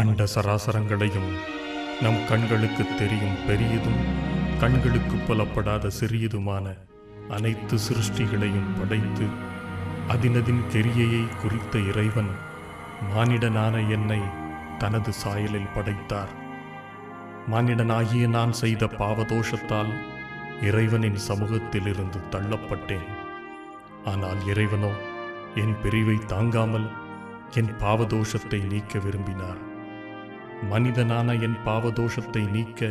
அண்ட சராசரங்களையும் நம் கண்களுக்கு தெரியும் பெரியதும் கண்களுக்கு புலப்படாத சிறியதுமான அனைத்து சிருஷ்டிகளையும் படைத்து அதினதின் கெரியையை குறித்த இறைவன் மானிடனான என்னை தனது சாயலில் படைத்தார். மானிடனாகிய நான் செய்த பாவதோஷத்தால் இறைவனின் சமூகத்திலிருந்து தள்ளப்பட்டேன். ஆனால் இறைவனோ என் பிரிவை தாங்காமல் என் பாவதோஷத்தை நீக்க விரும்பினார். மனிதனான என் பாவதோஷத்தை நீக்க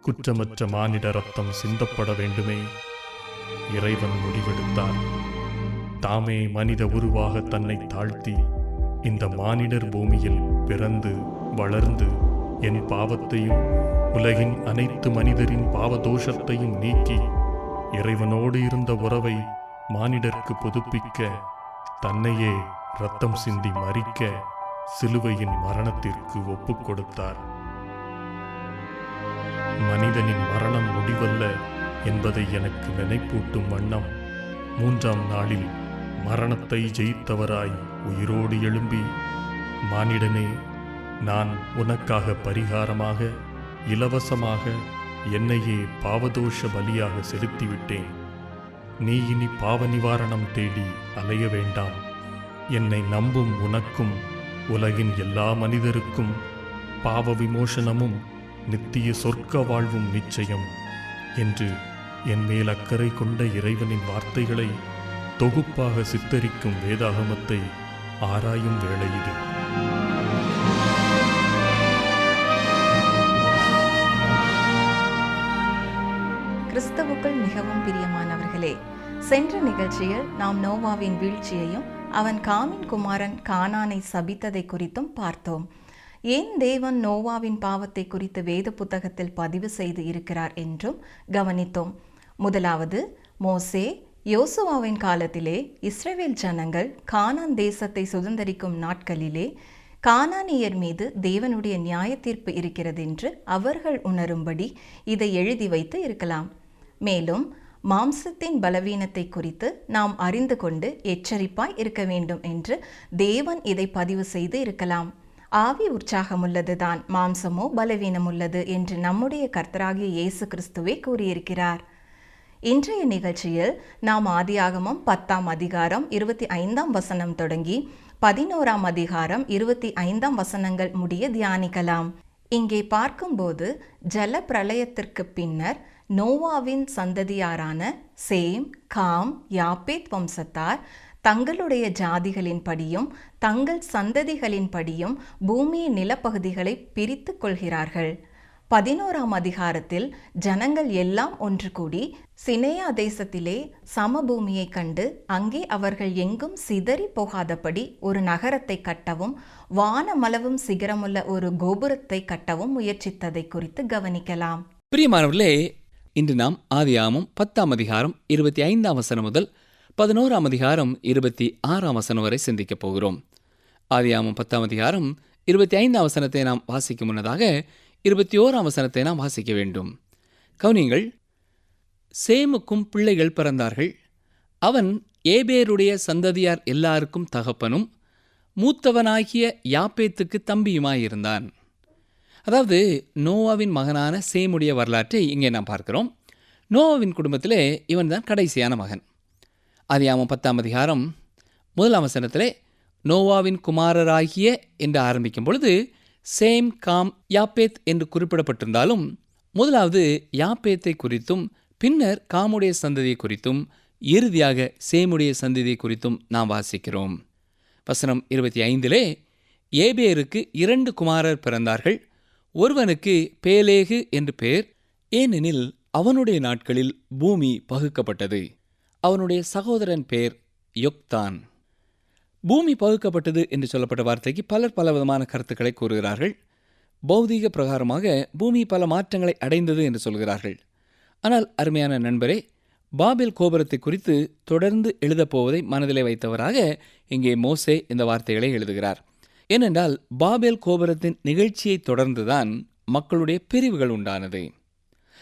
குற்றமற்ற மானிட ரத்தம் சிந்தப்பட வேண்டுமே. இறைவன் முடிவெடுத்தார். தாமே மனித உருவாக தன்னை தாழ்த்தி இந்த மானிடர் பூமியில் பிறந்து வளர்ந்து என் பாவத்தையும் உலகின் அனைத்து மனிதரின் பாவதோஷத்தையும் நீக்கி இறைவனோடு இருந்த உறவை மானிடர்க்கு புதுப்பிக்க தன்னையே ரத்தம் சிந்தி மறிக்க சிலுவையின் மரணத்திற்கு ஒப்புக் கொடுத்தார் மனிதனின் மரணம் முடிவல்ல என்பதை எனக்கு நினைப்பூட்டும் வண்ணம் மூன்றாம் நாளில் மரணத்தை ஜெயித்தவராய் உயிரோடு எழும்பி மானிடனே நான் உனக்காக பரிகாரமாக இலவசமாக என்னையே பாவதோஷ பலியாக செலுத்திவிட்டேன். நீ இனி பாவ நிவாரணம் தேடி அலைய வேண்டாம். என்னை நம்பும் உனக்கும் உலகின் எல்லா மனிதருக்கும் பாவ விமோசனமும் நித்திய சொர்க்க வாழ்வும் நிச்சயம் என்று என் மேல் அக்கறை கொண்ட இறைவனின் வார்த்தைகளை தொகுப்பாக சித்தரிக்கும் வேதாகமத்தை ஆராயும் வேளை இது. கிறிஸ்தவுக்குள் மிகவும் பிரியமானவர்களே சென்ற நிகழ்ச்சியில் நாம் நோவாவின் வீழ்ச்சியையும் அவன் காமின் குமாரன் கானானை சபித்ததை குறித்தும் பார்த்தோம். ஏன் தேவன் நோவாவின் பாவத்தை குறித்து வேத புத்தகத்தில் பதிவு செய்து இருக்கிறார் என்றும் கவனித்தோம். முதலாவது மோசே யோசுவாவின் காலத்திலே இஸ்ரேவேல் ஜனங்கள் கானான் தேசத்தை சுதந்தரிக்கும் நாட்களிலே கானானியர் மீது தேவனுடைய நியாய தீர்ப்பு இருக்கிறது என்று அவர்கள் உணரும்படி இதை எழுதி வைத்து இருக்கலாம். மேலும் மாம்சத்தின் பலவீனத்தை குறித்து நாம் அறிந்து கொண்டு எச்சரிப்பாய் இருக்க வேண்டும் என்று தேவன் இதை பதிவு செய்து இருக்கலாம். ஆவி உற்சாகமுள்ளதுதான் மாம்சமோ பலவீனமுள்ளது என்று நம்முடைய கர்த்தராகிய இயேசு கிறிஸ்துவே கூறியிருக்கிறார். இன்றைய நிகழ்ச்சியில் நாம் ஆதியாகமம் பத்தாம் அதிகாரம் இருபத்தி ஐந்தாம் வசனம் தொடங்கி பதினோராம் அதிகாரம் இருபத்தி ஐந்தாம் வசனங்கள் முடிய தியானிக்கலாம். இங்கே பார்க்கும்போது ஜல பிரளயத்திற்கு பின்னர் நோவாவின் சந்ததியாரான சேம் காம் யாப்பேத் வம்சத்தார் தங்களுடைய ஜாதிகளின்படியும் தங்கள் சந்ததிகளின்படியும் பூமியின் நிலப்பகுதிகளை பிரித்து கொள்கிறார்கள். பதினோராம் அதிகாரத்தில் ஜனங்கள் எல்லாம் ஒன்று கூடி சினேயா தேசத்திலே சமபூமியை கண்டு அங்கே அவர்கள் எங்கும் சிதறி போகாதபடி ஒரு நகரத்தை கட்டவும் வானமளவும் சிகரமுள்ள ஒரு கோபுரத்தை கட்டவும் முயற்சித்ததை குறித்து கவனிக்கலாம். பிரியமானவர்களே இன்று நாம் ஆதியாமம் பத்தாம் அதிகாரம் இருபத்தி ஐந்தாம் வசனம் முதல் பதினோராம் அதிகாரம் இருபத்தி ஆறாம் வசனம் வரை சிந்திக்கப் போகிறோம். ஆதியாமம் பத்தாம் அதிகாரம் இருபத்தி ஐந்தாம் வசனத்தை நாம் வாசிக்கும் முன்னதாக இருபத்தி ஓராம் வசனத்தை நாம் வாசிக்க வேண்டும். கவுனிங்கள் சேமுக்கும் பிள்ளைகள் பிறந்தார்கள். அவன் ஏபேருடைய சந்ததியார் எல்லாருக்கும் தகப்பனும் மூத்தவனாகிய யாப்பேத்துக்கு தம்பியுமாயிருந்தான். அதாவது நோவாவின் மகனான சேமுடைய வரலாற்றை இங்கே நாம் பார்க்கிறோம். நோவாவின் குடும்பத்திலே இவன் தான் கடைசியான மகன். அதியாமம் பத்தாம் அதிகாரம் முதலாம் வசனத்திலே நோவாவின் குமாரராகிய என்று ஆரம்பிக்கும் பொழுது சேம் காம் யாப்பேத் என்று குறிப்பிடப்பட்டிருந்தாலும் முதலாவது யாப்பேத்தை குறித்தும் பின்னர் காமுடைய சந்ததியை குறித்தும் இறுதியாக சேமுடைய சந்ததியை குறித்தும் நாம் வாசிக்கிறோம். வசனம் இருபத்தி ஐந்திலே ஏபேருக்கு இரண்டு குமாரர் பிறந்தார்கள். ஒருவனுக்கு பேலேகு என்று பெயர் ஏனெனில் அவனுடைய நாட்களில் பூமி பகுக்கப்பட்டது. அவனுடைய சகோதரன் பேர் யொக்தான். பூமி பகுக்கப்பட்டது என்று சொல்லப்பட்ட வார்த்தைக்கு பலர் பல விதமான கருத்துக்களை கூறுகிறார்கள். பௌதீக பிரகாரமாக பூமி பல மாற்றங்களை அடைந்தது என்று சொல்கிறார்கள். ஆனால் அருமையான நண்பரே பாபில் கோபுரத்தை குறித்து தொடர்ந்து எழுதப்போவதை மனதிலே வைத்தவராக இங்கே மோசே இந்த வார்த்தைகளை எழுதுகிறார். ஏனென்றால் பாபேல் கோபுரத்தின் நிகழ்ச்சியை தொடர்ந்துதான் மக்களுடைய பிரிவுகள் உண்டானது.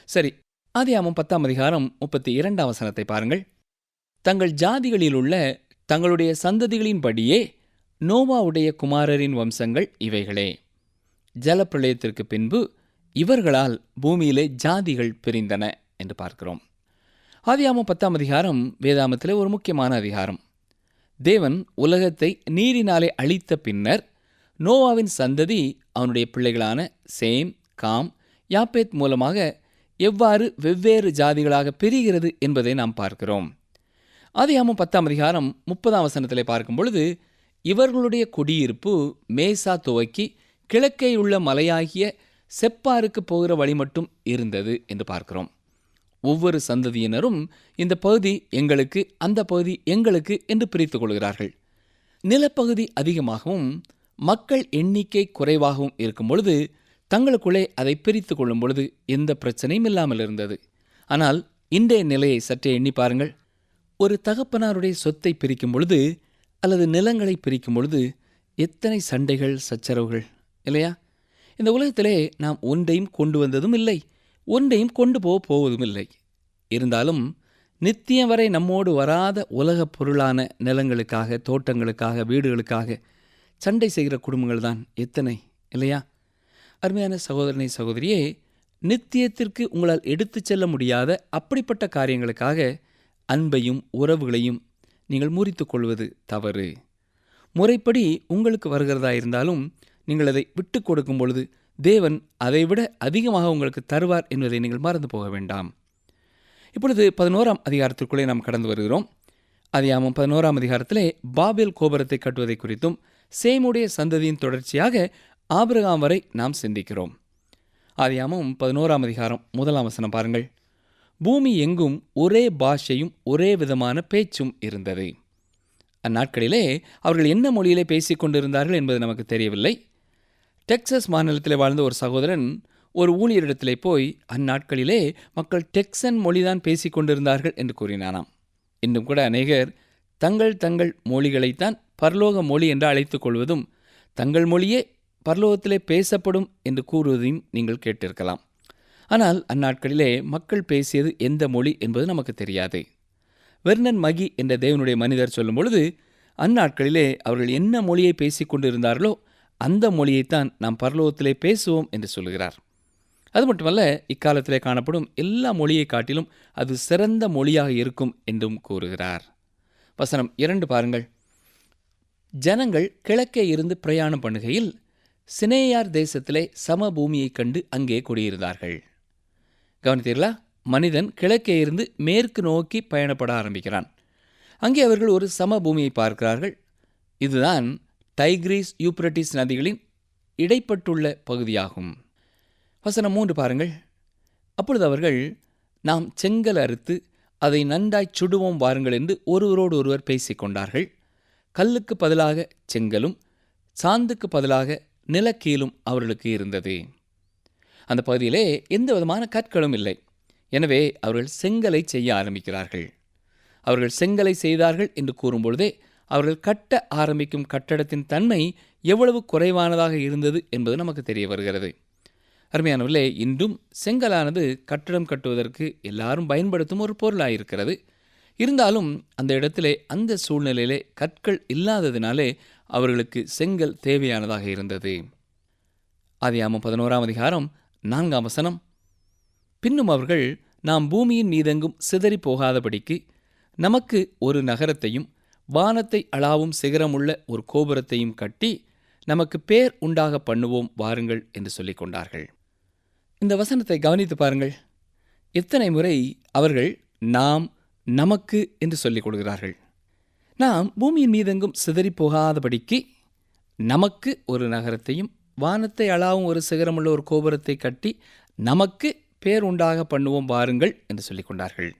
சரி ஆதியாமம் பத்தாம் அதிகாரம் முப்பத்தி இரண்டாம் வசனத்தை பாருங்கள். தங்கள் ஜாதிகளில் உள்ள தங்களுடைய சந்ததிகளின்படியே நோவாவுடைய குமாரரின் வம்சங்கள் இவைகளே. ஜலப்பிரளயத்திற்கு பின்பு இவர்களால் பூமியிலே ஜாதிகள் பிரிந்தன என்று பார்க்கிறோம். ஆதியாமம் பத்தாம் அதிகாரம் வேதாமத்திலே ஒரு முக்கியமான அதிகாரம். தேவன் உலகத்தை நீரினாலே அழித்த பின்னர் நோவாவின் சந்ததி அவனுடைய பிள்ளைகளான சேம் காம் யாப்பேத் மூலமாக எவ்வாறு வெவ்வேறு ஜாதிகளாக பிரிகிறது என்பதை நாம் பார்க்கிறோம். ஆதியாமம் பத்தாம் அதிகாரம் முப்பதாம் வசனத்தில் பார்க்கும் பொழுது இவர்களுடைய குடியிருப்பு மேசா துவக்கி கிழக்கே உள்ள மலையாகிய செப்பாருக்கு போகிற வழி மட்டும் இருந்தது என்று பார்க்கிறோம். ஒவ்வொரு சந்ததியினரும் இந்த பகுதி எங்களுக்கு அந்த பகுதி எங்களுக்கு என்று பிரித்துக் கொள்கிறார்கள். நிலப்பகுதி அதிகமாகவும் மக்கள் எண்ணிக்கை குறைவாகவும் இருக்கும் பொழுது தங்களுக்குள்ளே அதை பிரித்து கொள்ளும் பொழுது எந்த பிரச்சனையும் இல்லாமல் இருந்தது. ஆனால் இன்றைய நிலையை சற்றே எண்ணி பாருங்கள். ஒரு தகப்பனாருடைய சொத்தை பிரிக்கும் பொழுது அல்லது நிலங்களை பிரிக்கும் பொழுது எத்தனை சண்டைகள் சச்சரவுகள் இல்லையா? இந்த உலகத்திலே நாம் ஒன்றையும் கொண்டு வந்ததும் இல்லை ஒன்றையும் கொண்டு போக போவதும் இல்லை. இருந்தாலும் நித்தியம் வரை நம்மோடு வராத உலகப் பொருளான நிலங்களுக்காக தோட்டங்களுக்காக வீடுகளுக்காக சண்டை செய்கிற குடும்பங்கள் தான் எத்தனை? இல்லையா? அருமையான சகோதரனை சகோதரியே நித்தியத்திற்கு உங்களால் எடுத்துச் செல்ல முடியாத அப்படிப்பட்ட காரியங்களுக்காக அன்பையும் உறவுகளையும் நீங்கள் முறித்துக் கொள்வது தவறு. முறைப்படி உங்களுக்கு வருகிறதா இருந்தாலும் நீங்கள் அதை விட்டு கொடுக்கும் பொழுது தேவன் அதைவிட அதிகமாக உங்களுக்கு தருவார் என்பதை நீங்கள் மறந்து போக வேண்டாம். இப்பொழுது பதினோராம் அதிகாரத்திற்குள்ளே நாம் கடந்து வருகிறோம். அதிகாமம் பதினோராம் அதிகாரத்திலே பாபேல் கோபுரத்தை கட்டுவதை குறித்தும் சேமுடைய சந்ததியின் தொடர்ச்சியாக ஆபிரகாம் வரை நாம் சிந்திக்கிறோம். ஆதியாமம் பதினோராம் அதிகாரம் முதலாம் வசனம் பாருங்கள். பூமி எங்கும் ஒரே பாஷையும் ஒரே விதமான பேச்சும் இருந்தது. அந்நாட்களிலே அவர்கள் என்ன மொழியிலே பேசிக் கொண்டிருந்தார்கள் என்பது நமக்கு தெரியவில்லை. டெக்சஸ் மாநிலத்திலே வாழ்ந்த ஒரு சகோதரன் ஒரு ஊழியரிடத்திலே போய் அந்நாட்களிலே மக்கள் டெக்சன் மொழிதான் பேசிக் கொண்டிருந்தார்கள் என்று கூறினானாம். இன்னும் கூட அநேகர் தங்கள் தங்கள் மொழிகளைத்தான் பரலோக மொழி என்று அழைத்துக் கொள்வதும் தங்கள் மொழியே பரலோகத்திலே பேசப்படும் என்று கூறுவதையும் நீங்கள் கேட்டிருக்கலாம். ஆனால் அந்நாட்களிலே மக்கள் பேசியது எந்த மொழி என்பது நமக்கு தெரியாது. வெர்னன் மகி என்ற தேவனுடைய மனிதர் சொல்லும் பொழுது அந்நாட்களிலே அவர்கள் என்ன மொழியை பேசிக் கொண்டிருந்தார்களோ அந்த மொழியைத்தான் நாம் பரலோகத்திலே பேசுவோம் என்று சொல்கிறார் அது மட்டுமல்ல இக்காலத்திலே காணப்படும் எல்லா மொழியை காட்டிலும் அது சிறந்த மொழியாக இருக்கும் என்றும் கூறுகிறார். வசனம் இரண்டு பாருங்கள். ஜனங்கள் கிழக்கே இருந்து பிரயாணம் பண்ணுகையில் சினேயார் தேசத்திலே சமபூமியைக் கண்டு அங்கே குடியிருந்தார்கள். கவனித்தீர்களா? மனிதன் கிழக்கே இருந்து மேற்கு நோக்கி பயணப்பட ஆரம்பிக்கிறான். அங்கே அவர்கள் ஒரு சமபூமியை பார்க்கிறார்கள். இதுதான் டைக்ரீஸ் யூப்ரட்டிஸ் நதிகளின் இடைப்பட்டுள்ள பகுதியாகும். வசனம் மூன்று பாருங்கள். அப்பொழுது அவர்கள் நாம் செங்கல் அறுத்து அதை நன்றாய் சுடுவோம் வாருங்கள் என்று ஒருவரோடு ஒருவர் பேசிக்கொண்டார்கள். கல்லுக்கு பதிலாக செங்கலும் சாந்துக்கு பதிலாக நிலக்கீலும் அவர்களுக்கு இருந்தது. அந்த பகுதியிலே எந்த விதமான கற்களும் இல்லை. எனவே அவர்கள் செங்கலை செய்ய ஆரம்பிக்கிறார்கள். அவர்கள் செங்கலை செய்தார்கள் என்று கூறும்பொழுதே அவர்கள் கட்ட ஆரம்பிக்கும் கட்டடத்தின் தன்மை எவ்வளவு குறைவானதாக இருந்தது என்பது நமக்கு தெரிய வருகிறது. அருமையானவர்களே இன்றும் செங்கலானது கட்டடம் கட்டுவதற்கு எல்லாரும் பயன்படுத்தும் ஒரு பொருளாயிருக்கிறது. இருந்தாலும் அந்த இடத்திலே அந்த சூழ்நிலையிலே கற்கள் இல்லாததினாலே அவர்களுக்கு செங்கல் தேவையானதாக இருந்தது. அதியாமம் பதினோராம் அதிகாரம் நான்காம் வசனம். பின்னும் அவர்கள் நாம் பூமியின் மீதெங்கும் சிதறி போகாதபடிக்கு நமக்கு ஒரு நகரத்தையும் வானத்தை அளாவும் சிகரமுள்ள ஒரு கோபுரத்தையும் கட்டி நமக்கு பேர் உண்டாக பண்ணுவோம் வாருங்கள் என்று சொல்லிக் கொண்டார்கள் இந்த வசனத்தை கவனித்து பாருங்கள். எத்தனை முறை அவர்கள் நாம் நமக்கு என்று சொல்லிக் கொள்கிறார்கள் நாம் பூமியின் மீதெங்கும் சிதறி போகாதபடிக்கு நமக்கு ஒரு நகரத்தையும் வானத்தை அளாவும் ஒரு சிகரமுள்ள ஒரு கோபுரத்தை கட்டி நமக்கு பேர் உண்டாக பண்ணுவோம் வாருங்கள் என்று சொல்லிக் கொண்டார்கள்.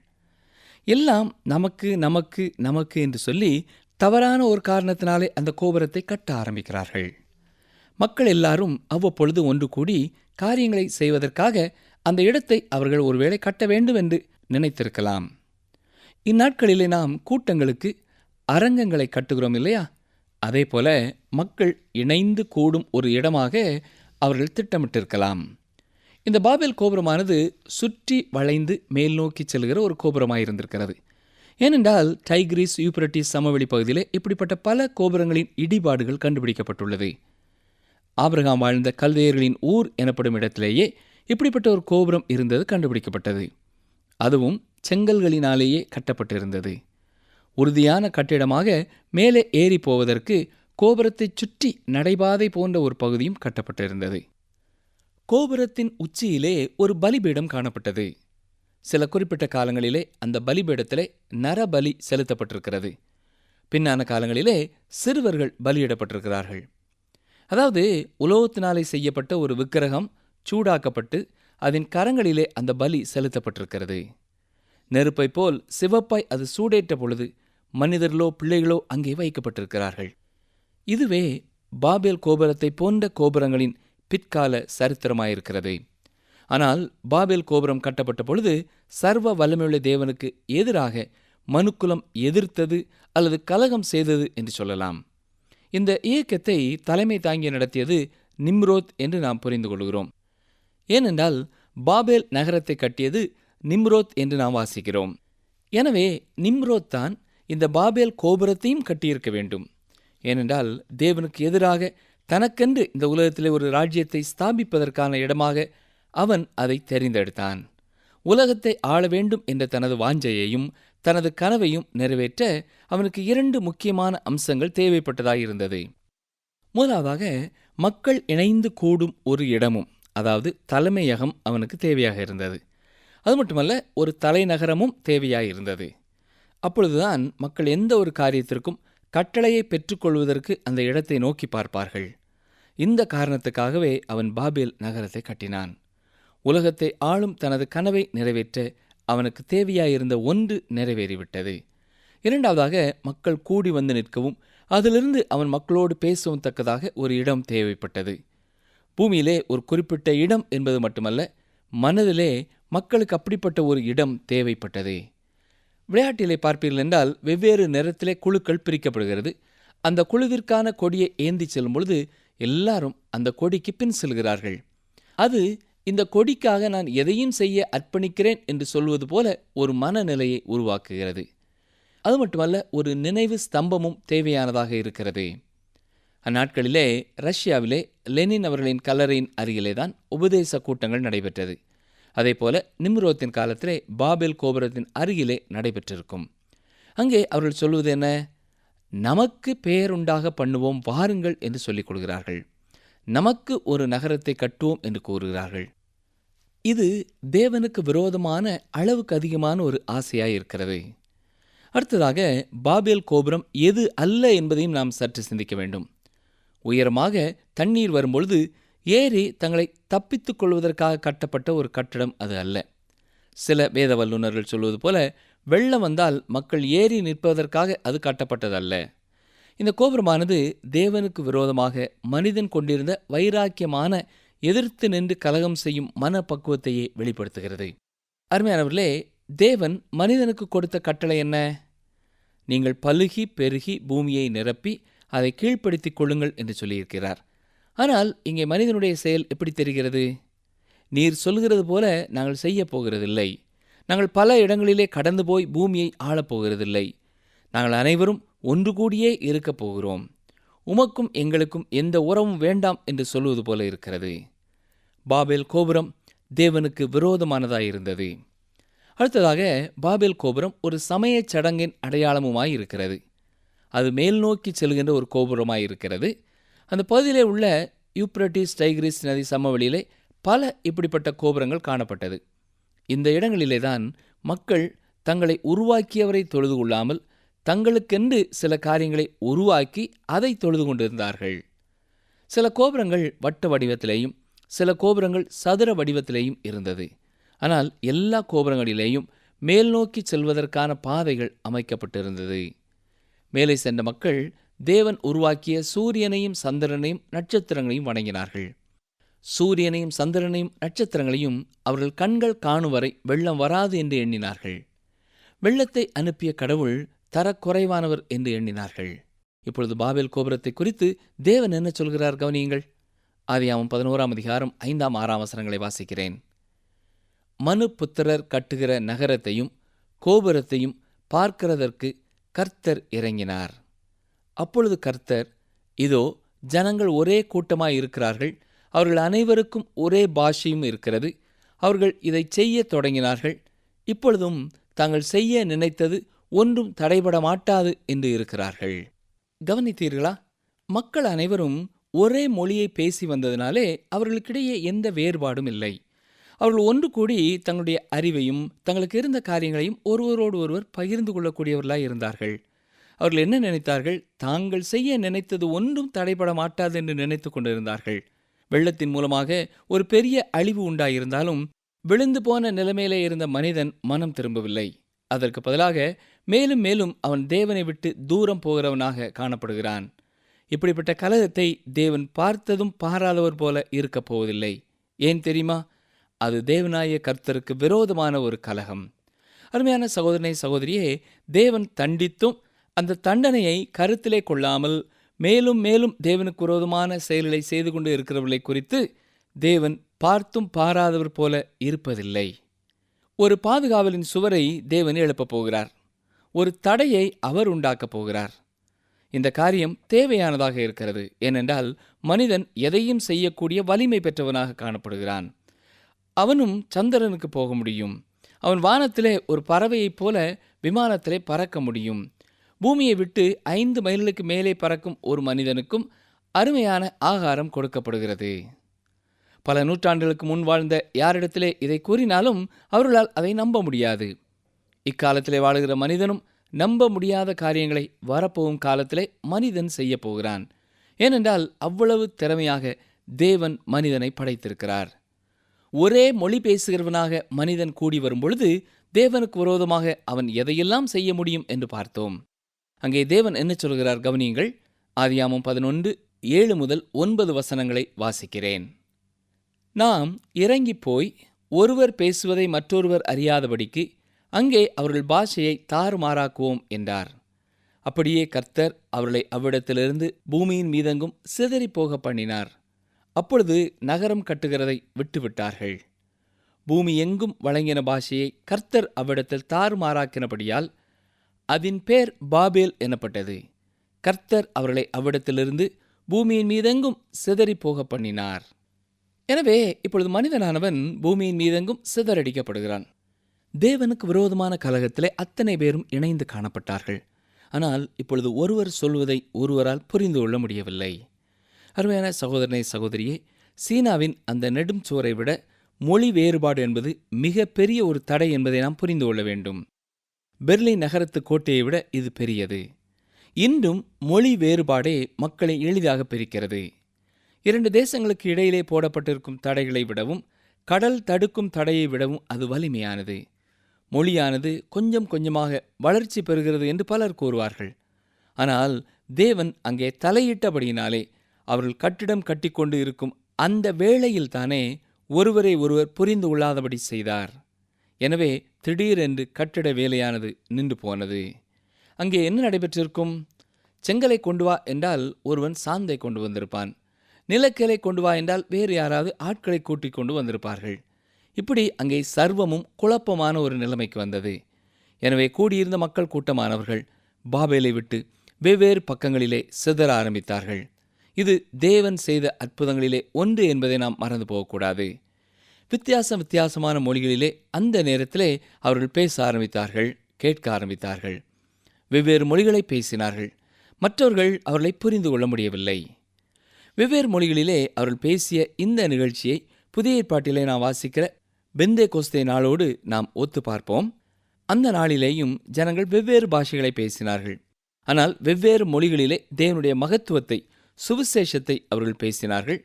எல்லாம் நமக்கு நமக்கு நமக்கு என்று சொல்லி தவறான ஒரு காரணத்தினாலே அந்த கோபுரத்தை கட்ட ஆரம்பிக்கிறார்கள். மக்கள் எல்லாரும் அவ்வப்பொழுது ஒன்று கூடி காரியங்களை செய்வதற்காக அந்த இடத்தை அவர்கள் ஒருவேளை கட்ட வேண்டும் என்று நினைத்திருக்கலாம். இந்நாட்களிலே நாம் கூட்டங்களுக்கு அரங்கங்களை கட்டுகிறோம் இல்லையா? அதே போல மக்கள் இணைந்து கூடும் ஒரு இடமாக அவர்கள் திட்டமிட்டிருக்கலாம். இந்த பாபேல் கோபுரமானது சுற்றி வளைந்து மேல் நோக்கி செல்கிற ஒரு கோபுரமாக இருந்திருக்கிறது. ஏனென்றால் டைக்ரீஸ் யூப்ரட்டிஸ் சமவெளி பகுதியிலே இப்படிப்பட்ட பல கோபுரங்களின் இடிபாடுகள் கண்டுபிடிக்கப்பட்டுள்ளது. ஆபிரகாம் வாழ்ந்த கல்தையர்களின் ஊர் எனப்படும் இடத்திலேயே இப்படிப்பட்ட ஒரு கோபுரம் இருந்தது கண்டுபிடிக்கப்பட்டது. அதுவும் செங்கல்களினாலேயே கட்டப்பட்டிருந்தது. உறுதியான கட்டிடமாக மேலே ஏறி போவதற்கு கோபுரத்தைச் சுற்றி நடைபாதை போன்ற ஒரு பகுதியும் கட்டப்பட்டிருந்தது. கோபுரத்தின் உச்சியிலே ஒரு பலிபீடம் காணப்பட்டது. சில குறிப்பிட்ட காலங்களிலே அந்த பலிபீடத்திலே நரபலி செலுத்தப்பட்டிருக்கிறது. பின்னான காலங்களிலே சிறுவர்கள் பலியிடப்பட்டிருக்கிறார்கள். அதாவது உலோகத்தினாலே செய்யப்பட்ட ஒரு விக்கிரகம் சூடாக்கப்பட்டு அதன் கரங்களிலே அந்த பலி செலுத்தப்பட்டிருக்கிறது. நெருப்பை போல் சிவப்பாய் அது சூடேற்ற பொழுது மனிதர்களோ பிள்ளைகளோ அங்கே வைக்கப்பட்டிருக்கிறார்கள். இதுவே பாபேல் கோபுரத்தை போன்ற கோபுரங்களின் பிற்கால சரித்திரமாயிருக்கிறது. ஆனால் பாபேல் கோபுரம் கட்டப்பட்ட பொழுது சர்வ வல்லமையுள்ள தேவனுக்கு எதிராக மனுக்குலம் எதிர்த்தது அல்லது கலகம் செய்தது என்று சொல்லலாம். இந்த இயக்கத்தை தலைமை தாங்கி நடத்தியது நிம்ரோத் என்று நாம் புரிந்து கொள்கிறோம். ஏனென்றால் பாபேல் நகரத்தை கட்டியது நிம்ரோத் என்று நாம் வாசிக்கிறோம். எனவே நிம்ரோத் தான் இந்த பாபேல் கோபுரத்தையும் கட்டியிருக்க வேண்டும். ஏனென்றால் தேவனுக்கு எதிராக தனக்கென்று இந்த உலகத்திலே ஒரு ராஜ்யத்தை ஸ்தாபிப்பதற்கான இடமாக அவன் அதை தெரிந்தெடுத்தான். உலகத்தை ஆள வேண்டும் என்ற தனது வாஞ்சையையும் தனது கனவையும் நிறைவேற்ற அவனுக்கு இரண்டு முக்கியமான அம்சங்கள் தேவைப்பட்டதாயிருந்தது. முதலாவதாக மக்கள் இணைந்து கூடும் ஒரு இடமும் அதாவது தலைமையகம் அவனுக்கு தேவையாக இருந்தது. அது மட்டுமல்ல ஒரு தலைநகரமும் தேவையாயிருந்தது. அப்பொழுதுதான் மக்கள் எந்த ஒரு காரியத்திற்கும் கட்டளையை பெற்றுக்கொள்வதற்கு அந்த இடத்தை நோக்கி பார்ப்பார்கள். இந்த காரணத்துக்காகவே அவன் பாபேல் நகரத்தை கட்டினான். உலகத்தை ஆளும் தனது கனவை நிறைவேற்ற அவனுக்கு தேவையாயிருந்த ஒன்று நிறைவேறிவிட்டது. இரண்டாவதாக மக்கள் கூடி வந்து நிற்கவும் அதிலிருந்து அவன் மக்களோடு பேசவும் தக்கதாக ஒரு இடம் தேவைப்பட்டது. பூமியிலே ஒரு குறிப்பிட்ட இடம் என்பது மட்டுமல்ல மனதிலே மக்களுக்கு அப்படிப்பட்ட ஒரு இடம் தேவைப்பட்டது. விளையாட்டிலே பார்ப்பீர்கள் என்றால் வெவ்வேறு நிறத்திலே குழுக்கள் பிரிக்கப்படுகிறது. அந்த குழுவிற்கான கொடியை ஏந்தி செல்லும் பொழுது எல்லாரும் அந்த கொடிக்கு பின் செல்கிறார்கள். அது இந்த கொடிக்காக நான் எதையும் செய்ய அர்ப்பணிக்கிறேன் என்று சொல்வது போல ஒரு மனநிலையை உருவாக்குகிறது. அது மட்டுமல்ல ஒரு நினைவு ஸ்தம்பமும் தேவையானதாக இருக்கிறது. அந்நாட்களிலே ரஷ்யாவிலே லெனின் அவர்களின் கல்லறையின் அருகிலே தான் உபதேச கூட்டங்கள் நடைபெற்றது. அதே போல நிம்ரோத்தின் காலத்திலே பாபேல் கோபுரத்தின் அருகிலே நடைபெற்றிருக்கும். அங்கே அவர்கள் சொல்வது என்ன? நமக்கு பெயருண்டாக பண்ணுவோம் வாருங்கள் என்று சொல்லிக் கொள்கிறார்கள். நமக்கு ஒரு நகரத்தை கட்டுவோம் என்று கூறுகிறார்கள். இது தேவனுக்கு விரோதமான அளவுக்கு அதிகமான ஒரு ஆசையாய் இருக்கிறது. அடுத்ததாக பாபேல் கோபுரம் எது அல்ல என்பதையும் நாம் சற்று சிந்திக்க வேண்டும். உயரமாக தண்ணீர் வரும்பொழுது ஏறி தங்களை தப்பித்துக் கொள்வதற்காக கட்டப்பட்ட ஒரு கட்டடம் அது அல்ல. சில வேத வல்லுநர்கள் சொல்வது போல வெள்ளம் வந்தால் மக்கள் ஏறி நிற்பதற்காக அது கட்டப்பட்டதல்ல. இந்த கோபுரமானது தேவனுக்கு விரோதமாக மனிதன் கொண்டிருந்த வைராக்கியமான எதிர்த்து நின்று கலகம் செய்யும் மனப்பக்குவத்தையே வெளிப்படுத்துகிறது. அருமையானவர்களே தேவன் மனிதனுக்கு கொடுத்த கட்டளை என்ன? நீங்கள் பழுகி பெருகி பூமியை நிரப்பி அதை கீழ்ப்படுத்திக் கொள்ளுங்கள் என்று சொல்லியிருக்கிறார். ஆனால் இங்கே மனிதனுடைய செயல் எப்படி தெரிகிறது? நீர் சொல்கிறது போல நாங்கள் செய்ய போகிறதில்லை. நாங்கள் பல இடங்களிலே கடந்து போய் பூமியை ஆளப் போகிறதில்லை. நாங்கள் அனைவரும் ஒன்று கூடியே இருக்கப் போகிறோம். உமக்கும் எங்களுக்கும் எந்த உறவும் வேண்டாம் என்று சொல்வது போல இருக்கிறது. பாபேல் கோபுரம் தேவனுக்கு விரோதமானதாயிருந்தது. அடுத்ததாக பாபேல் கோபுரம் ஒரு சமயச் சடங்கின் அடையாளமுமாய் இருக்கிறது அது மேல் நோக்கி செல்கின்ற ஒரு கோபுரமாய் இருக்கிறது அந்த பகுதியிலே உள்ள யூப்ரட்டிஸ் டைக்ரிஸ் நதி சமவெளியிலே பல இப்படிப்பட்ட கோபுரங்கள் காணப்பட்டது. இந்த இடங்களிலே தான் மக்கள் தங்களை உருவாக்கியவரை தொழுது கொள்ளாமல் தங்களுக்கென்று சில காரியங்களை உருவாக்கி அதை தொழுது கொண்டிருந்தார்கள். சில கோபுரங்கள் வட்ட வடிவத்திலேயும் சில கோபுரங்கள் சதுர வடிவத்திலேயும் இருந்தது. ஆனால் எல்லா கோபுரங்களிலேயும் மேல் நோக்கி செல்வதற்கான பாதைகள் அமைக்கப்பட்டிருந்தது. மேலே சென்ற மக்கள் தேவன் உருவாக்கிய சூரியனையும் சந்திரனையும் நட்சத்திரங்களையும் வணங்கினார்கள். சூரியனையும் சந்திரனையும் நட்சத்திரங்களையும் அவர்கள் கண்கள் காணும் வரை வெள்ளம் வராது என்று எண்ணினார்கள். வெள்ளத்தை அனுப்பிய கடவுள் தரக்குறைவானவர் என்று எண்ணினார்கள். இப்பொழுது பாபேல் கோபுரத்தை குறித்து தேவன் என்ன சொல்கிறார் கவனியுங்கள். ஆதியாமம் பதினோராம் அதிகாரம் ஐந்தாம் ஆறாம் வசனங்களை வாசிக்கிறேன். மனு புத்திரர் கட்டுகிற நகரத்தையும் கோபுரத்தையும் பார்க்கிறதற்கு கர்த்தர் இறங்கினார். அப்பொழுது கர்த்தர் இதோ ஜனங்கள் ஒரே கூட்டமாய் இருக்கிறார்கள். அவர்கள் அனைவருக்கும் ஒரே பாஷையும் இருக்கிறது. அவர்கள் இதை செய்ய தொடங்கினார்கள். இப்பொழுதும் தாங்கள் செய்ய நினைத்தது ஒன்றும் தடைபட மாட்டாது என்று இருக்கிறார்கள். கவனித்தீர்களா? மக்கள் அனைவரும் ஒரே மொழியை பேசி வந்ததினாலே அவர்களுக்கிடையே எந்த வேறுபாடும் இல்லை. அவர்கள் ஒன்று கூடி தங்களுடைய அறிவையும் தங்களுக்கு இருந்த காரியங்களையும் ஒருவரோடு ஒருவர் பகிர்ந்து கொள்ளக்கூடியவர்களாக இருந்தார்கள். அவர்கள் என்ன நினைத்தார்கள்? தாங்கள் செய்ய நினைத்தது ஒன்றும் தடைபட மாட்டாது என்று நினைத்து கொண்டிருந்தார்கள். வெள்ளத்தின் மூலமாக ஒரு பெரிய அழிவு உண்டாயிருந்தாலும் விழுந்து போன நிலைமையிலே இருந்த மனிதன் மனம் திரும்பவில்லை. அதற்கு பதிலாக மேலும் மேலும் அவன் தேவனை விட்டு தூரம் போகிறவனாக காணப்படுகிறான். இப்படிப்பட்ட கலகத்தை தேவன் பார்த்ததும் பாராதவர் போல இருக்கப் போவதில்லை. ஏன் தெரியுமா? அது தேவனாய கர்த்தருக்கு விரோதமான ஒரு கலகம். அருமையான சகோதரனை சகோதரியே தேவன் தண்டித்தும் அந்த தண்டனையை கருத்திலே கொள்ளாமல் மேலும் மேலும் தேவனுக்கு விரோதமான செயல்களை செய்து கொண்டு இருக்கிறவர்களை குறித்து தேவன் பார்த்தும் பாராதவர் போல இருப்பதில்லை. ஒரு பாதுகாவலின் சுவரை தேவன் எழுப்பப் போகிறார். ஒரு தடையை அவர் உண்டாக்கப் போகிறார். இந்த காரியம் தேவையானதாக இருக்கிறது ஏனென்றால் மனிதன் எதையும் செய்யக்கூடிய வலிமை பெற்றவனாக காணப்படுகிறான். அவனும் சந்திரனுக்கு போக முடியும். அவன் வானத்திலே ஒரு பறவையைப் போல விமானத்திலே பறக்க முடியும். பூமியை விட்டு ஐந்து மைல்களுக்கு மேலே பறக்கும் ஒரு மனிதனுக்கும் அருமையான ஆகாரம் கொடுக்கப்படுகிறது. பல நூற்றாண்டுகளுக்கு முன் வாழ்ந்த யாரிடத்திலே இதை கூறினாலும் அவர்களால் அதை நம்ப முடியாது. இக்காலத்திலே வாழுகிற மனிதனும் நம்ப முடியாத காரியங்களை வரப்போகும் காலத்திலே மனிதன் செய்ய போகிறான். ஏனென்றால் அவ்வளவு திறமையாக தேவன் மனிதனை படைத்திருக்கிறார். ஒரே மொழி பேசுகிறவனாக மனிதன் கூடி வரும்பொழுது தேவனுக்கு விரோதமாக அவன் எதையெல்லாம் செய்ய முடியும் என்று பார்த்தோம். அங்கே தேவன் என்ன சொல்கிறார் கவனியுங்கள். ஆதியாமம் பதினொன்று ஏழு முதல் ஒன்பது வசனங்களை வாசிக்கிறேன். நாம் இறங்கிப் போய் ஒருவர் பேசுவதை மற்றொருவர் அறியாதபடிக்கு அங்கே அவர்கள் பாஷையை தாறுமாறாக்குவோம் என்றார். அப்படியே கர்த்தர் அவர்களை அவ்விடத்திலிருந்து பூமியின் மீதெங்கும் சிதறிப்போக பண்ணினார். அப்பொழுது நகரம் கட்டுகிறதை விட்டுவிட்டார்கள். பூமி எங்கும் வழங்கின பாஷையை கர்த்தர் அவ்விடத்தில் தாறுமாறாக்கினபடியால் அதன் பேர் பாபேல் எனப்பட்டது. கர்த்தர் அவர்களை அவ்விடத்திலிருந்து பூமியின் மீதெங்கும் சிதறிப் போக பண்ணினார். எனவே இப்பொழுது மனிதனானவன் பூமியின் மீதெங்கும் சிதறடிக்கப்படுகிறான். தேவனுக்கு விரோதமான கலகத்திலே அத்தனை பேரும் இணைந்து காணப்பட்டார்கள். ஆனால் இப்பொழுது ஒருவர் சொல்வதை ஒருவரால் புரிந்து கொள்ள முடியவில்லை. அருமையான சகோதரனை சகோதரியே சீனாவின் அந்த நெடும் சுவரை விட மொழி வேறுபாடு என்பது மிக பெரிய ஒரு தடை என்பதை நாம் புரிந்து கொள்ள வேண்டும். பெர்லின் நகரத்து கோட்டையை விட இது பெரியது. இன்றும் மொழி வேறுபாடே மக்களை எளிதாக பிரிக்கிறது. இரண்டு தேசங்களுக்கு இடையிலே போடப்பட்டிருக்கும் தடைகளை விடவும் கடல் தடுக்கும் தடையை விடவும் அது வலிமையானது. மொழியானது கொஞ்சம் கொஞ்சமாக வளர்ச்சி பெறுகிறது என்று பலர் கூறுவார்கள். ஆனால் தேவன் அங்கே தலையிட்டபடியினாலே அவர்கள் கட்டிடம் கட்டிக்கொண்டு இருக்கும் அந்த வேளையில் தானே ஒருவரை ஒருவர் புரிந்து கொள்ளாதபடி செய்தார். எனவே திடீரென்று கட்டிட வேலையானது நின்று போனது. அங்கே என்ன நடைபெற்றிருக்கும்? செங்கலை கொண்டு வா என்றால் ஒருவன் சாந்தை கொண்டு வந்திருப்பான். நிலக்கலை கொண்டு வா என்றால் வேறு யாராவது ஆட்களை கூட்டிக் கொண்டு வந்திருப்பார்கள். இப்படி அங்கே சர்வமும் குழப்பமான ஒரு நிலைமைக்கு வந்தது. எனவே கூடியிருந்த மக்கள் கூட்டமானவர்கள் பாபேலை விட்டு வெவ்வேறு பக்கங்களிலே சிதற ஆரம்பித்தார்கள். இது தேவன் செய்த அற்புதங்களிலே ஒன்று என்பதை நாம் மறந்து போகக்கூடாது. வித்தியாசம் வித்தியாசமான மொழிகளிலே அந்த நேரத்திலே அவர்கள் பேச ஆரம்பித்தார்கள் கேட்க ஆரம்பித்தார்கள். வெவ்வேறு மொழிகளை பேசினார்கள். மற்றவர்கள் அவர்களை புரிந்து கொள்ள முடியவில்லை. வெவ்வேறு மொழிகளிலே அவர்கள் பேசிய இந்த நிகழ்ச்சியை புதிய ஏற்பாட்டிலே நாம் வாசிக்கிற பெந்தே கோஸ்தே நாளோடு நாம் ஒத்து பார்ப்போம். அந்த நாளிலேயும் ஜனங்கள் வெவ்வேறு பாஷைகளை பேசினார்கள். ஆனால் வெவ்வேறு மொழிகளிலே தேவனுடைய மகத்துவத்தை சுவிசேஷத்தை அவர்கள் பேசினார்கள்.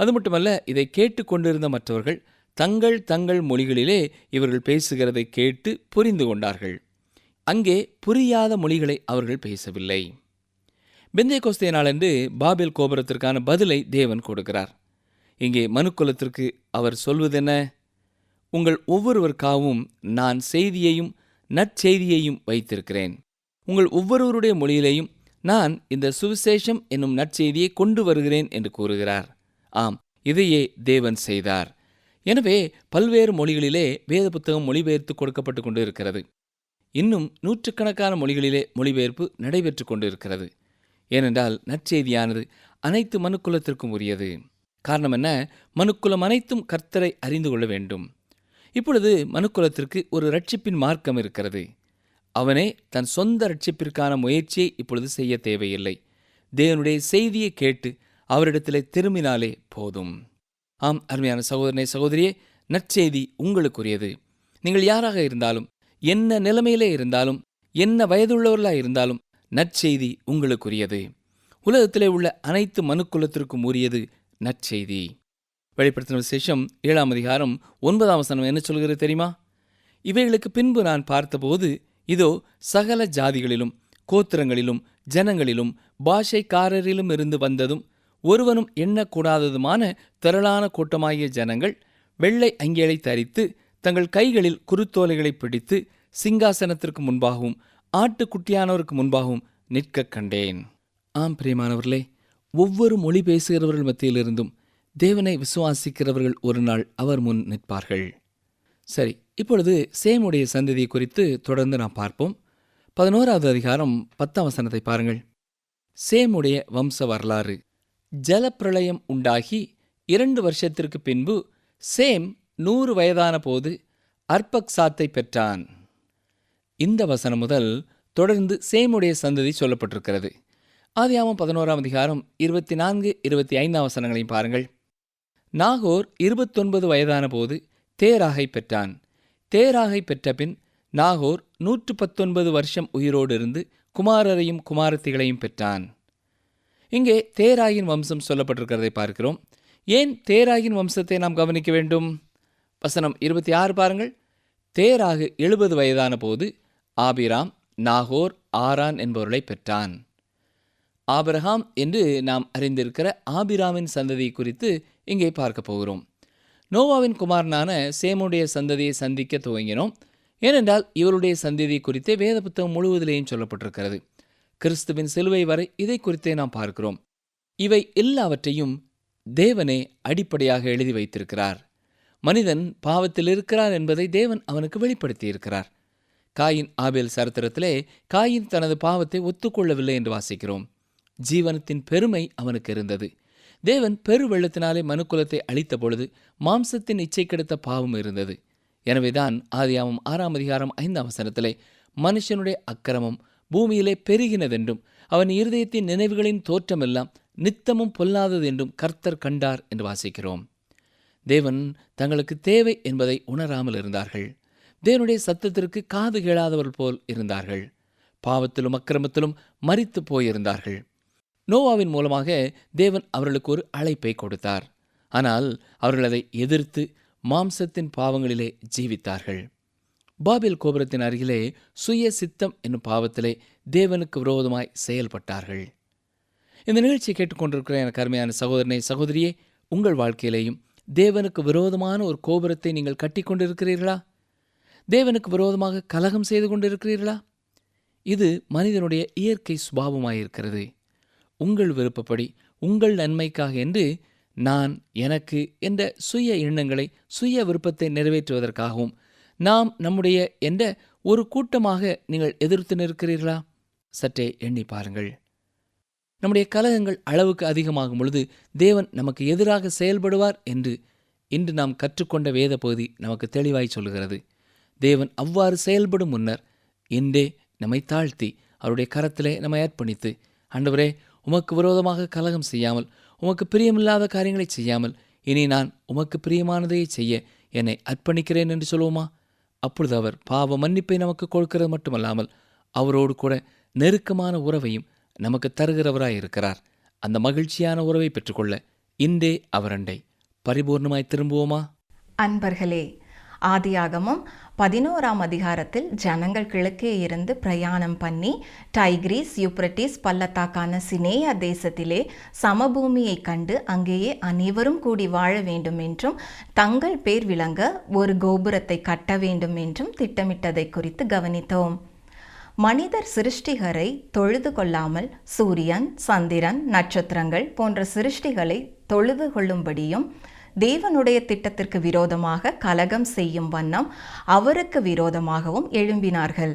அது மட்டுமல்ல இதை கேட்டுக்கொண்டிருந்த மற்றவர்கள் தங்கள் தங்கள் மொழிகளிலே இவர்கள் பேசுகிறதை கேட்டு புரிந்து கொண்டார்கள். அங்கே புரியாத மொழிகளை அவர்கள் பேசவில்லை. பெந்தே கோஸ்தே நாளன்று பாபேல் கோபுரத்திற்கான பதிலை தேவன் கொடுக்கிறார். இங்கே மனுக்குலத்திற்கு அவர் சொல்வதென்ன? உங்கள் ஒவ்வொருவருக்காகவும் நான் செய்தியையும் நற்செய்தியையும் வைத்திருக்கிறேன். உங்கள் ஒவ்வொருவருடைய மொழியிலேயும் நான் இந்த சுவிசேஷம் என்னும் நற்செய்தியை கொண்டு வருகிறேன் என்று கூறுகிறார். ஆம் இதையே தேவன் செய்தார். எனவே பல்வேறு மொழிகளிலே வேத புத்தகம் மொழிபெயர்த்து கொடுக்கப்பட்டு கொண்டு இருக்கிறது இன்னும் நூற்றுக்கணக்கான மொழிகளிலே மொழிபெயர்ப்பு நடைபெற்று கொண்டு இருக்கிறது ஏனென்றால் நற்செய்தியானது அனைத்து மனுக்குலத்திற்கும் உரியது. காரணம் என்ன? மனுக்குலம் அனைத்தும் கர்த்தரை அறிந்து கொள்ள வேண்டும். இப்பொழுது மனுக்குலத்திற்கு ஒரு ரட்சிப்பின் மார்க்கம் இருக்கிறது. அவனே தன் சொந்த ரட்சிப்பிற்கான முயற்சியை இப்பொழுது செய்ய தேவையில்லை. தேவனுடைய செய்தியை கேட்டு அவரிடத்திலே திரும்பினாலே போதும். ஆம் அருமையான சகோதரனே சகோதரியே நற்செய்தி உங்களுக்குரியது. நீங்கள் யாராக இருந்தாலும் என்ன நிலைமையிலே இருந்தாலும் என்ன வயதுள்ளவர்களாக இருந்தாலும் நற்செய்தி உங்களுக்குரியது. உலகத்திலே உள்ள அனைத்து மனுக்குலத்திற்கும் உரியது நற்செய்தி. வெளிப்படுத்தின விசேஷம் ஏழாம் அதிகாரம் ஒன்பதாம் வசனம் என்ன சொல்கிறது தெரியுமா? இவைகளுக்கு பின்பு நான் பார்த்தபோது இதோ சகல ஜாதிகளிலும் கோத்திரங்களிலும் ஜனங்களிலும் பாஷைக்காரரிலும் இருந்து வந்ததும் ஒருவனும் எண்ணக்கூடாததுமான திரளான கூட்டமாகிய ஜனங்கள் வெள்ளை அங்கேலை தரித்து தங்கள் கைகளில் குருத்தோலைகளை பிடித்து சிங்காசனத்திற்கு முன்பாகவும் ஆட்டுக்குட்டியானவருக்கு முன்பாகவும் நிற்கக் கண்டேன். ஆம் பிரியமானவர்களே ஒவ்வொரு மொழி பேசுகிறவர்கள் மத்தியிலிருந்தும் தேவனை விசுவாசிக்கிறவர்கள் ஒரு நாள் அவர் முன் நிற்பார்கள். சரி இப்பொழுது சேமுடைய சந்ததி குறித்து தொடர்ந்து நாம் பார்ப்போம். பதினோராவது அதிகாரம் பத்தாம் வசனத்தை பாருங்கள். சேமுடைய வம்ச வரலாறு. ஜலப்பிரளயம் உண்டாகி இரண்டு வருஷத்திற்கு பின்பு சேம் நூறு வயதான போது அர்பக்சாத்தை பெற்றான். இந்த வசனம் முதல் தொடர்ந்து சேமுடைய சந்ததி சொல்லப்பட்டிருக்கிறது. ஆதியாமம் பதினோராம் அதிகாரம் இருபத்தி நான்கு இருபத்தி ஐந்தாம் வசனங்களையும் பாருங்கள். நாகோர் இருபத்தொன்பது வயதான போது தேராகை பெற்றான். தேராகை பெற்றபின் நாகோர் நூற்று பத்தொன்பது வருஷம் உயிரோடு இருந்து குமாரரையும் குமாரத்திகளையும் பெற்றான். இங்கே தேராயின் வம்சம் சொல்லப்பட்டிருக்கிறதை பார்க்கிறோம். ஏன் தேராயின் வம்சத்தை நாம் கவனிக்க வேண்டும்? வசனம் இருபத்தி ஆறு பாருங்கள். தேராகு எழுபது வயதான போது ஆபிராம் நாகோர் ஆரான் என்பவர்களை பெற்றான். ஆபிரஹாம் என்று நாம் அறிந்திருக்கிற ஆபிராமின் சந்ததி குறித்து இங்கே பார்க்க போகிறோம். நோவாவின் குமாரனான சேமுடைய சந்ததியை சந்திக்க துவங்கினோம். ஏனென்றால் இவருடைய சந்ததி குறித்தே வேத புத்தகம் முழுவதிலேயும் சொல்லப்பட்டிருக்கிறது. கிறிஸ்துவின் சிலுவை வரை இதை குறித்தே நாம் பார்க்கிறோம். இவை எல்லாவற்றையும் தேவனே அடிப்படையாக எழுதி வைத்திருக்கிறார். மனிதன் பாவத்தில் இருக்கிறார் என்பதை தேவன் அவனுக்கு வெளிப்படுத்தியிருக்கிறார். காயின் ஆபேல் சரித்திரத்திலே காயின் தனது பாவத்தை ஒத்துக்கொள்ளவில்லை என்று வாசிக்கிறோம். ஜீவனத்தின் பெருமை அவனுக்கு இருந்தது. தேவன் பெரு வெள்ளத்தினாலே மனுக்குலத்தை அழித்த பொழுது மாம்சத்தின் இச்சை கெடுத்த பாவம் இருந்தது. எனவேதான் ஆதியாமம் ஆறாம் அதிகாரம் ஐந்தாம் வசனத்திலே மனுஷனுடைய அக்கிரமம் பூமியிலே பெருகினதென்றும் அவன் இருதயத்தின் நினைவுகளின் தோற்றமெல்லாம் நித்தமும் பொல்லாதது என்றும் கர்த்தர் கண்டார் என்று வாசிக்கிறோம். தேவன் தங்களுக்கு தேவை என்பதை உணராமல் இருந்தார்கள். தேவனுடைய சத்தத்திற்கு காது கேளாதவர்கள் போல் இருந்தார்கள். பாவத்திலும் அக்கிரமத்திலும் மறித்து போயிருந்தார்கள். நோவாவின் மூலமாக தேவன் அவர்களுக்கு ஒரு அழைப்பை கொடுத்தார். ஆனால் அவர்கள் அதை எதிர்த்து மாம்சத்தின் பாவங்களிலே ஜீவித்தார்கள். பாபில் கோபுரத்தின் அருகிலே சுய சித்தம் என்னும் பாவத்திலே தேவனுக்கு விரோதமாய் செயல்பட்டார்கள். இந்த நிகழ்ச்சியை கேட்டுக்கொண்டிருக்கிற எனக்கு அருமையான சகோதரனை சகோதரியே உங்கள் வாழ்க்கையிலேயும் தேவனுக்கு விரோதமான ஒரு கோபுரத்தை நீங்கள் கட்டிக்கொண்டிருக்கிறீர்களா? தேவனுக்கு விரோதமாக கலகம் செய்து கொண்டிருக்கிறீர்களா? இது மனிதனுடைய இயற்கை சுபாவமாயிருக்கிறது. உங்கள் விருப்பப்படி உங்கள் நன்மைக்காக என்று நான் எனக்கு என்ற சுய எண்ணங்களை சுய விருப்பத்தை நிறைவேற்றுவதற்காகவும் நாம் நம்முடைய என்ற ஒரு கூட்டமாக நீங்கள் எதிர்த்து நிற்கிறீர்களா? சற்றே எண்ணி பாருங்கள். நம்முடைய கலகங்கள் அளவுக்கு அதிகமாகும் பொழுது தேவன் நமக்கு எதிராக செயல்படுவார் என்று இன்று நாம் கற்றுக்கொண்ட வேத பகுதி நமக்கு தெளிவாய் சொல்கிறது தேவன் அவ்வாறு செயல்படும் முன்னர் இன்றே நம்மை தாழ்த்தி அவருடைய கரத்திலே நம்மை அர்ப்பணித்து ஆண்டவரே உமக்கு விரோதமாக கலகம் செய்யாமல் உமக்கு பிரியமில்லாத காரியங்களை செய்யாமல் இனி நான் உமக்கு பிரியமானதையே செய்ய என்னை அர்ப்பணிக்கிறேன் என்று சொல்லுவோமா? அப்பொழுது அவர் பாவ மன்னிப்பை நமக்கு கொடுக்கிறது மட்டுமல்லாமல் அவரோடு கூட நெருக்கமான உறவையும் நமக்கு தருகிறவராய் இருக்கிறார் அந்த மகிழ்ச்சியான உறவை பெற்றுக்கொள்ள இன்றே அவரண்டை பரிபூர்ணமாய் திரும்புவோமா? அன்பர்களே ஆதியாகமம் பதினோராம் அதிகாரத்தில் ஜனங்கள் கிழக்கே இருந்து பிரயாணம் பண்ணி டைக்ரீஸ் யூப்ரட்டிஸ் பள்ளத்தாக்கான சினேயா தேசத்திலே சமபூமியை கண்டு அங்கேயே அனைவரும் கூடி வாழ வேண்டும் என்றும் தங்கள் பேர் விளங்க ஒரு கோபுரத்தை கட்ட வேண்டும் என்றும் திட்டமிட்டதை குறித்து கவனித்தோம். மனிதர் சிருஷ்டிகரை தொழுது கொள்ளாமல் சூரியன் சந்திரன் நட்சத்திரங்கள் போன்ற சிருஷ்டிகளை தொழுது கொள்ளும்படியும் தேவனுடைய திட்டத்திற்கு விரோதமாக கலகம் செய்யும் வண்ணம் அவருக்கு விரோதமாகவும் எழும்பினார்கள்.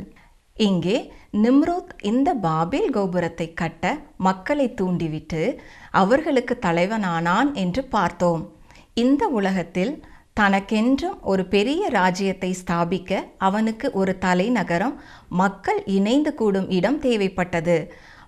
இங்கே நிம்ரோத் இந்த பாபேல் கோபுரத்தை கட்ட மக்களை தூண்டிவிட்டு அவர்களுக்கு தலைவனானான் என்று பார்த்தோம். இந்த உலகத்தில் தனக்கென்றும் ஒரு பெரிய ராஜ்யத்தை ஸ்தாபிக்க அவனுக்கு ஒரு தலைநகரம் மக்கள் இணைந்து கூடும் இடம் தேவைப்பட்டது.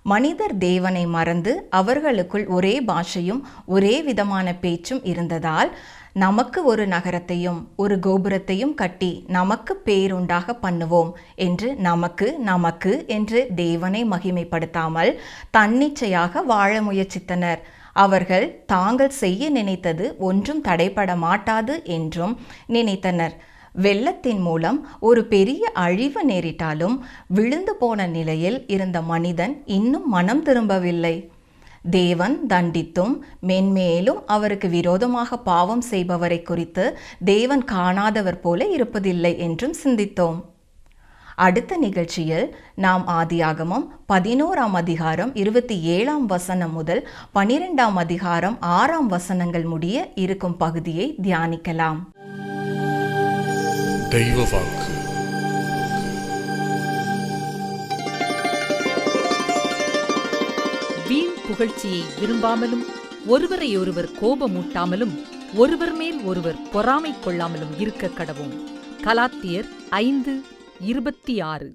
மனிதர் தேவனை மறந்து அவர்களுக்குள் ஒரே பாஷையும் ஒரே விதமான பேச்சும் இருந்ததால் நமக்கு ஒரு நகரத்தையும் ஒரு கோபுரத்தையும் கட்டி நமக்கு பேருண்டாக பண்ணுவோம் என்று நமக்கு நமக்கு என்று தேவனை மகிமைப்படுத்தாமல் தன்னிச்சையாக வாழ முயற்சித்தனர். அவர்கள் தாங்கள் செய்ய நினைத்தது ஒன்றும் தடைபட மாட்டாது என்றும் நினைத்தனர். வெள்ளத்தின் மூலம் ஒரு பெரிய அழிவு நேரிட்டாலும் விழுந்து போன நிலையில் இருந்த மனிதன் இன்னும் மனம் திரும்பவில்லை. தேவன் தண்டித்தும் மென்மேலும் அவருக்கு விரோதமாக பாவம் செய்பவரை குறித்து தேவன் காணாதவர் போல இருப்பதில்லை என்றும் சிந்தித்தோம். அடுத்த நிகழ்ச்சியில் நாம் ஆதியாகமம் பதினோராம் அதிகாரம் இருபத்தி ஏழாம் வசனம் முதல் பனிரெண்டாம் அதிகாரம் ஆறாம் வசனங்கள் முடிய இருக்கும் பகுதியை தியானிக்கலாம். தெய்வ வாக்கு வீண் புகழ்ச்சியை விரும்பாமலும் ஒருவரையொருவர் கோபமூட்டாமலும் ஒருவர் மேல் ஒருவர் பொறாமை கொள்ளாமலும் இருக்க கடவோம். கலாத்தியர் ஐந்து இருபத்தி ஆறு.